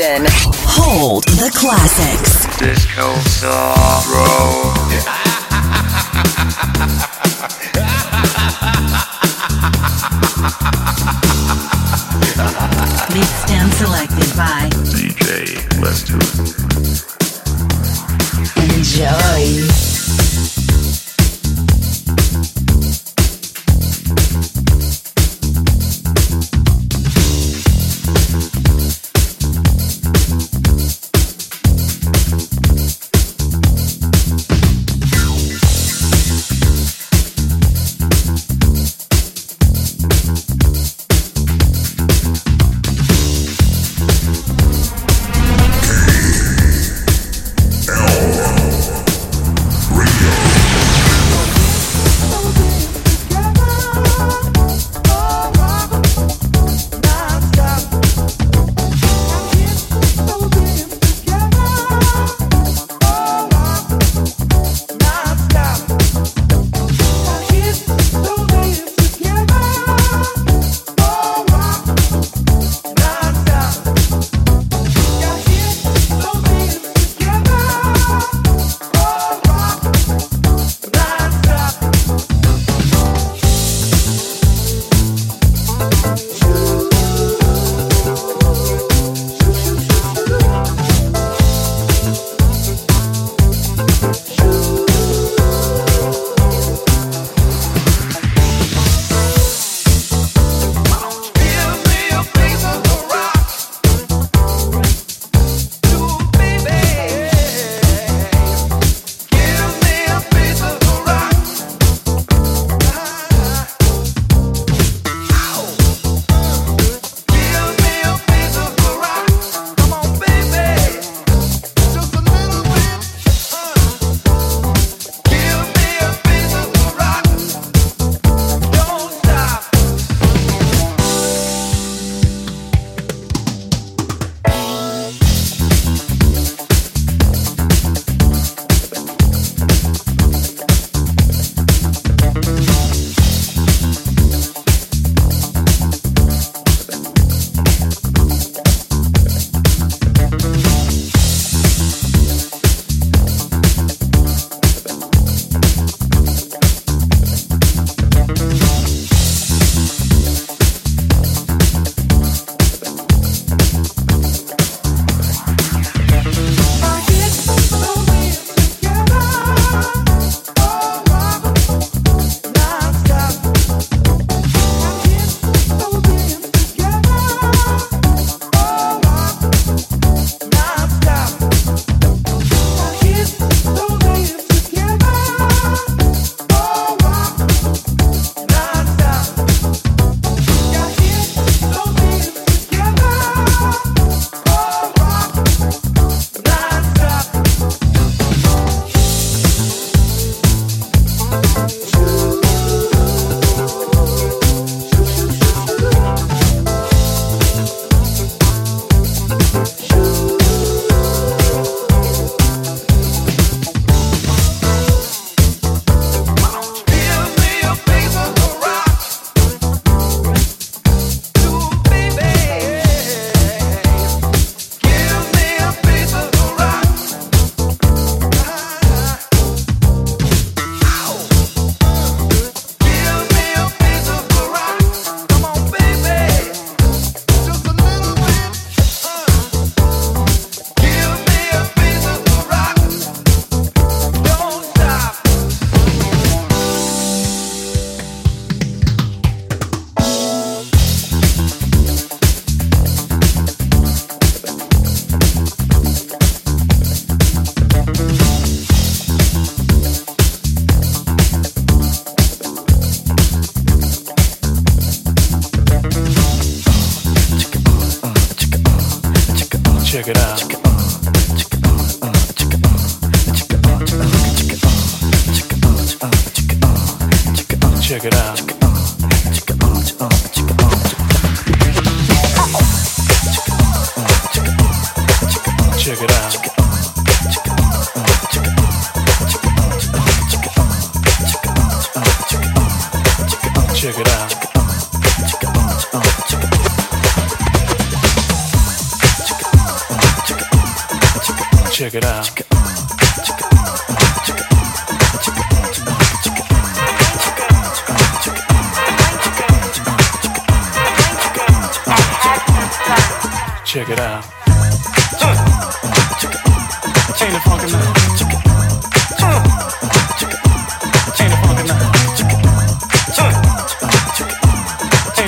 Hold the classics. Disco Sorrow. Mixed and selected by DJ, let's do it.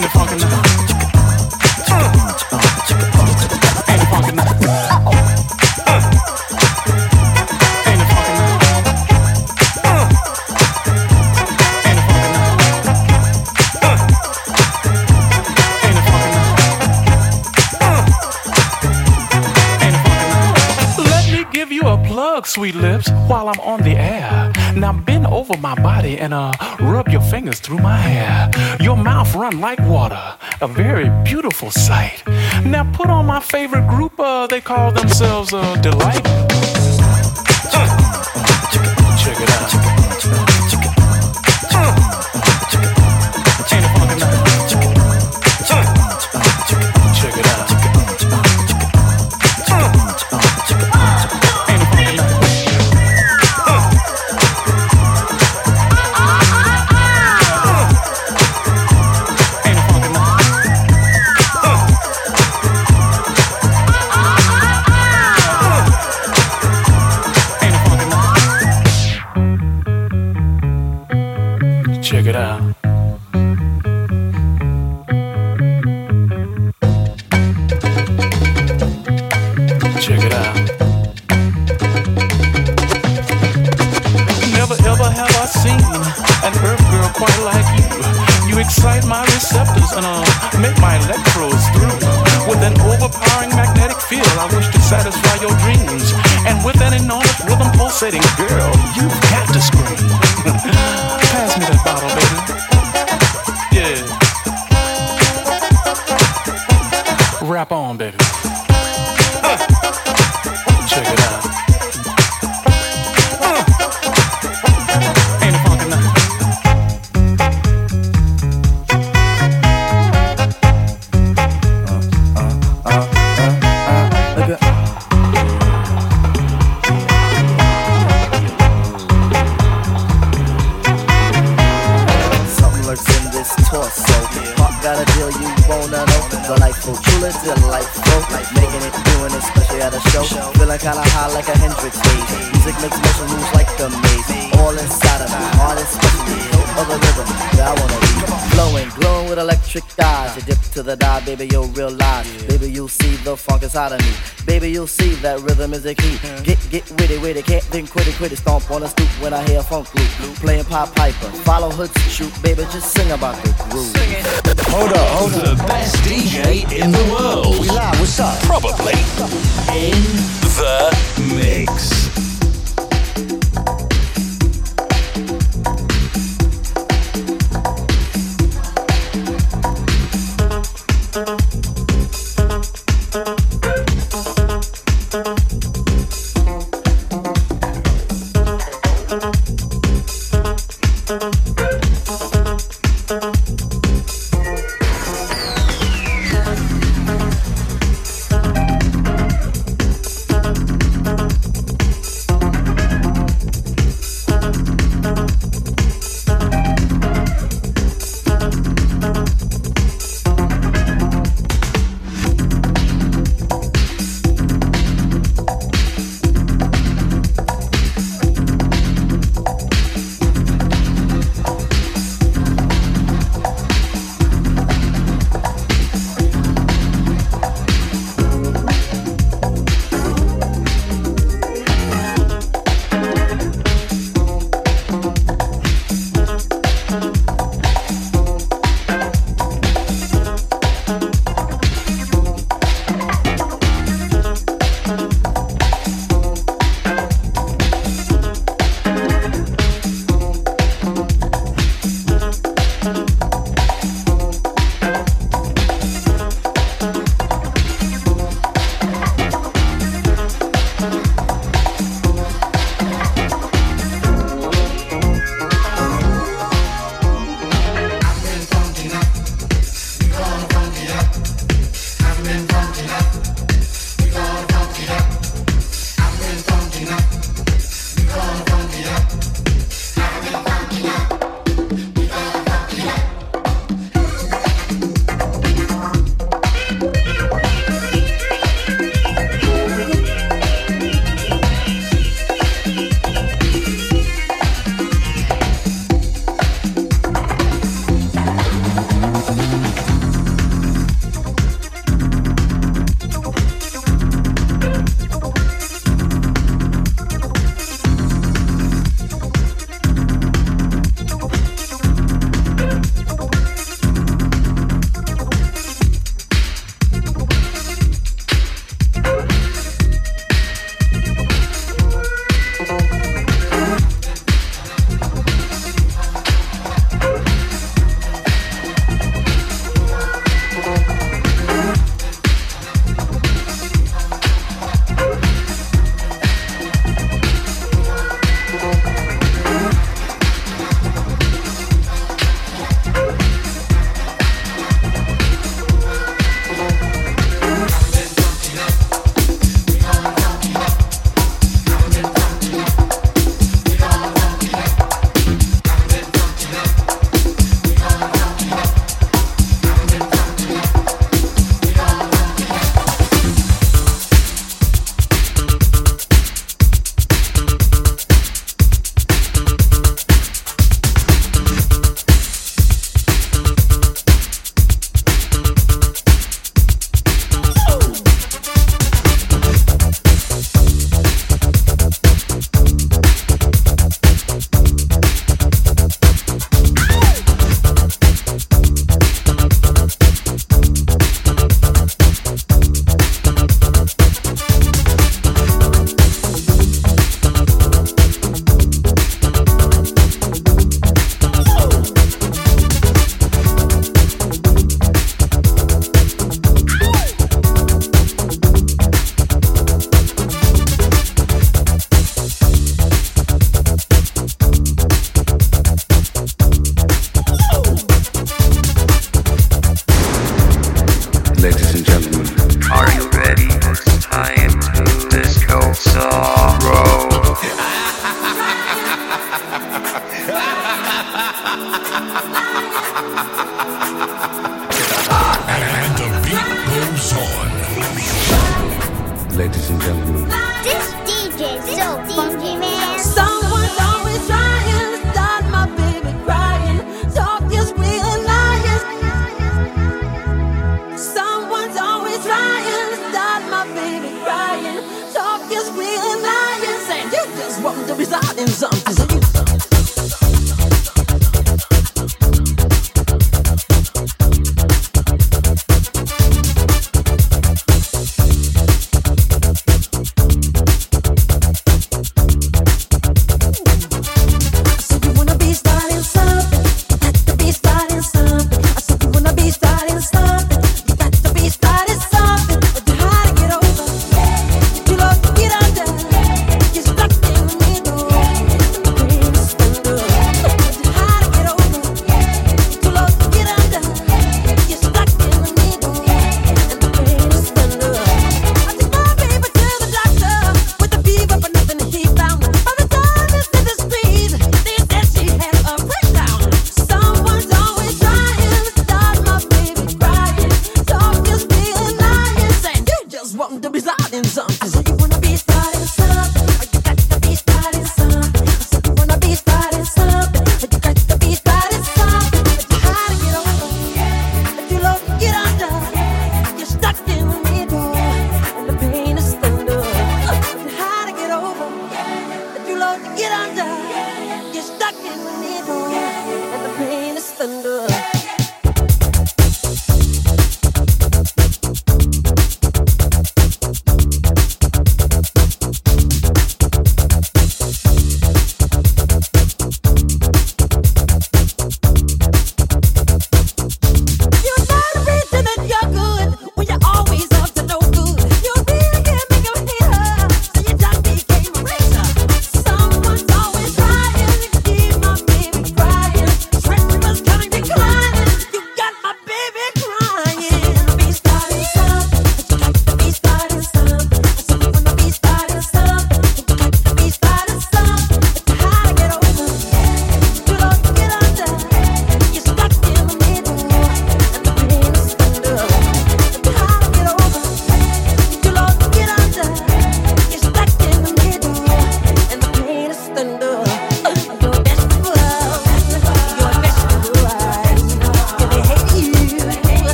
in the fucking. my body and uh, rub your fingers through my hair. Your mouth run like water, a very beautiful sight. Now put on my favorite group, uh, they call themselves uh, Delight. you'll see that rhythm is the key. Get get with it, with it, can't then quit it, quit it. Stomp on a stoop when I hear a funk loop. Playing Pop Piper, follow hoods, shoot, baby, just sing about the groove. Hold up, hold up. The best DJ in the world. We live, what's up? Probably in the mix.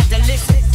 had to listen.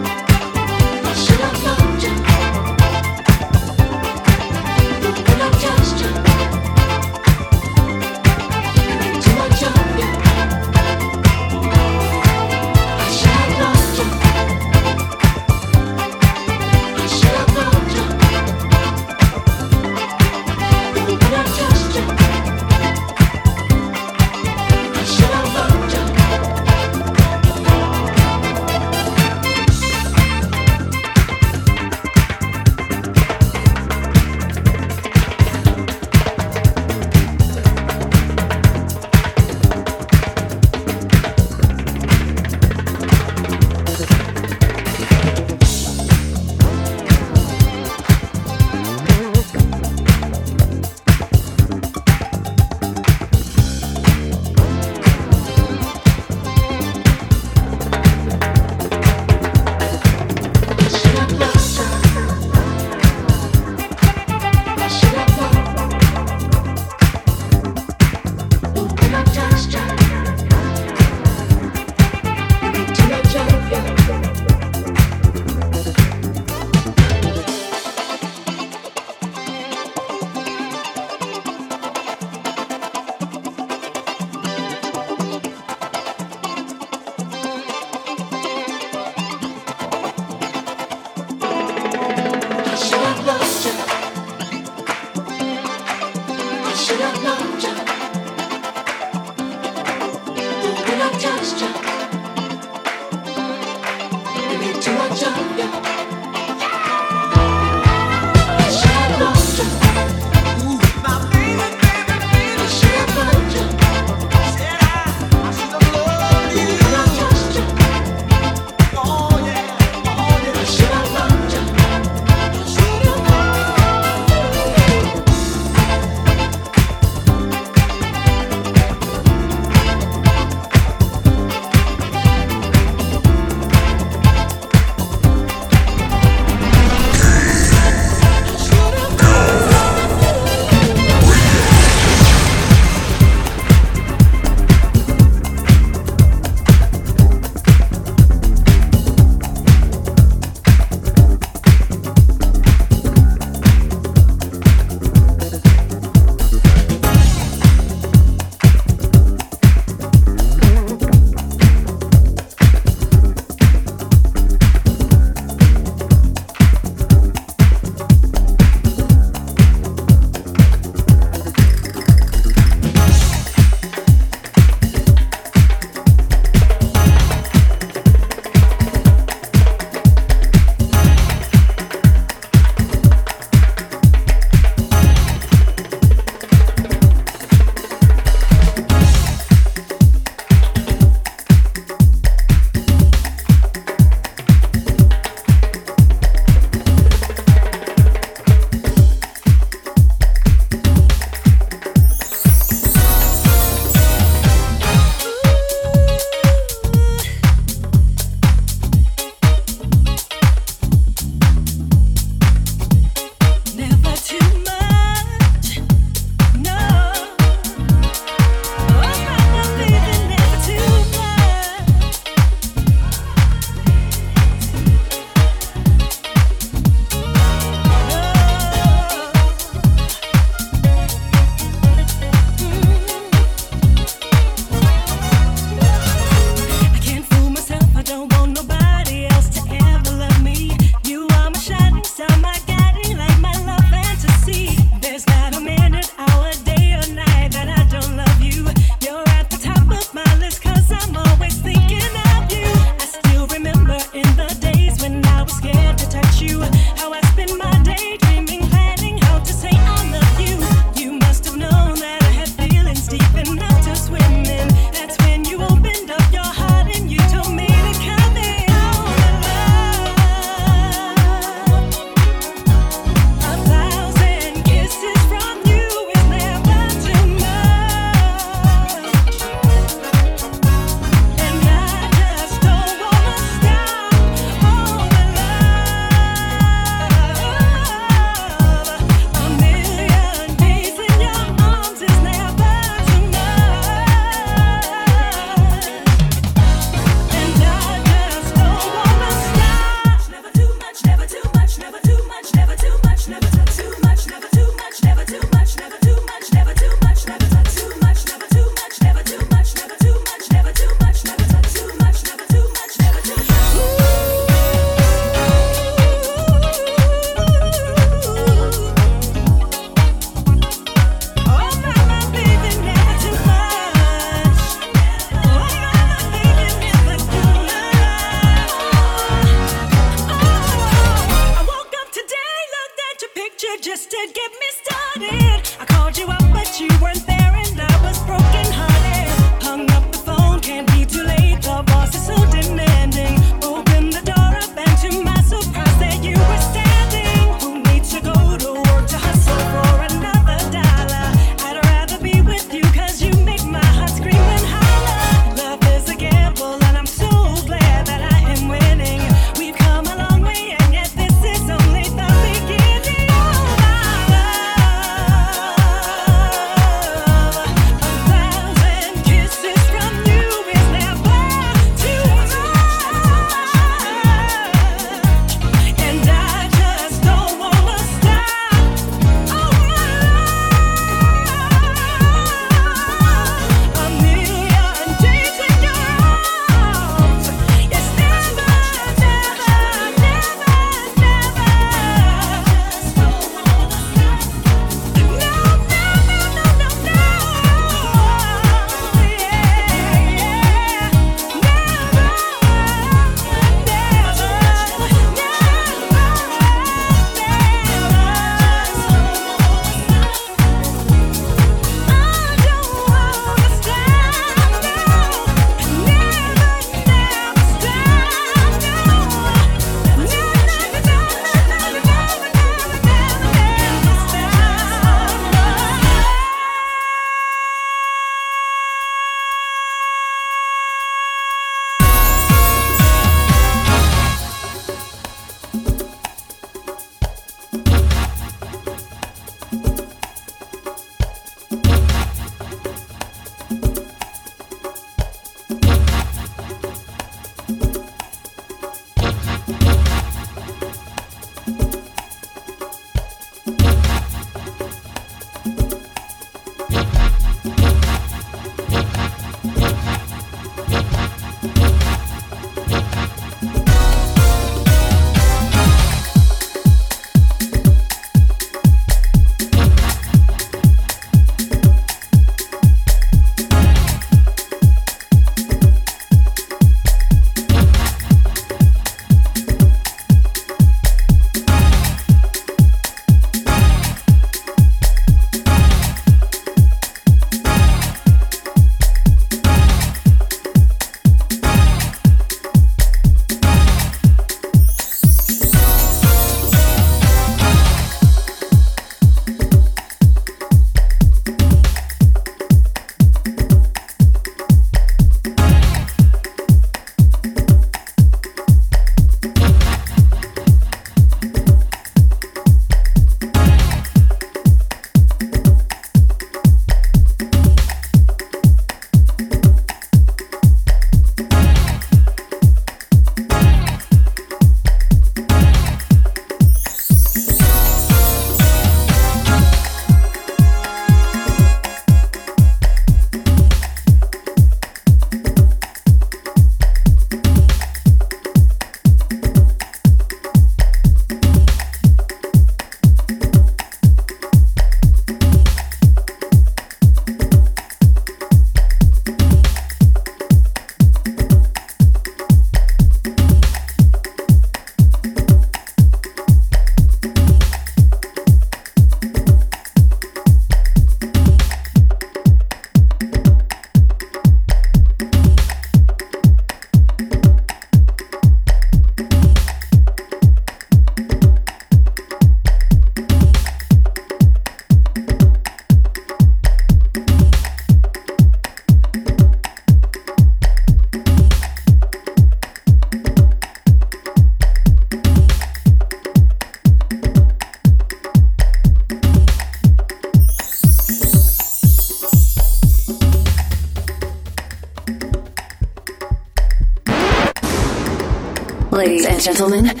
Gentlemen,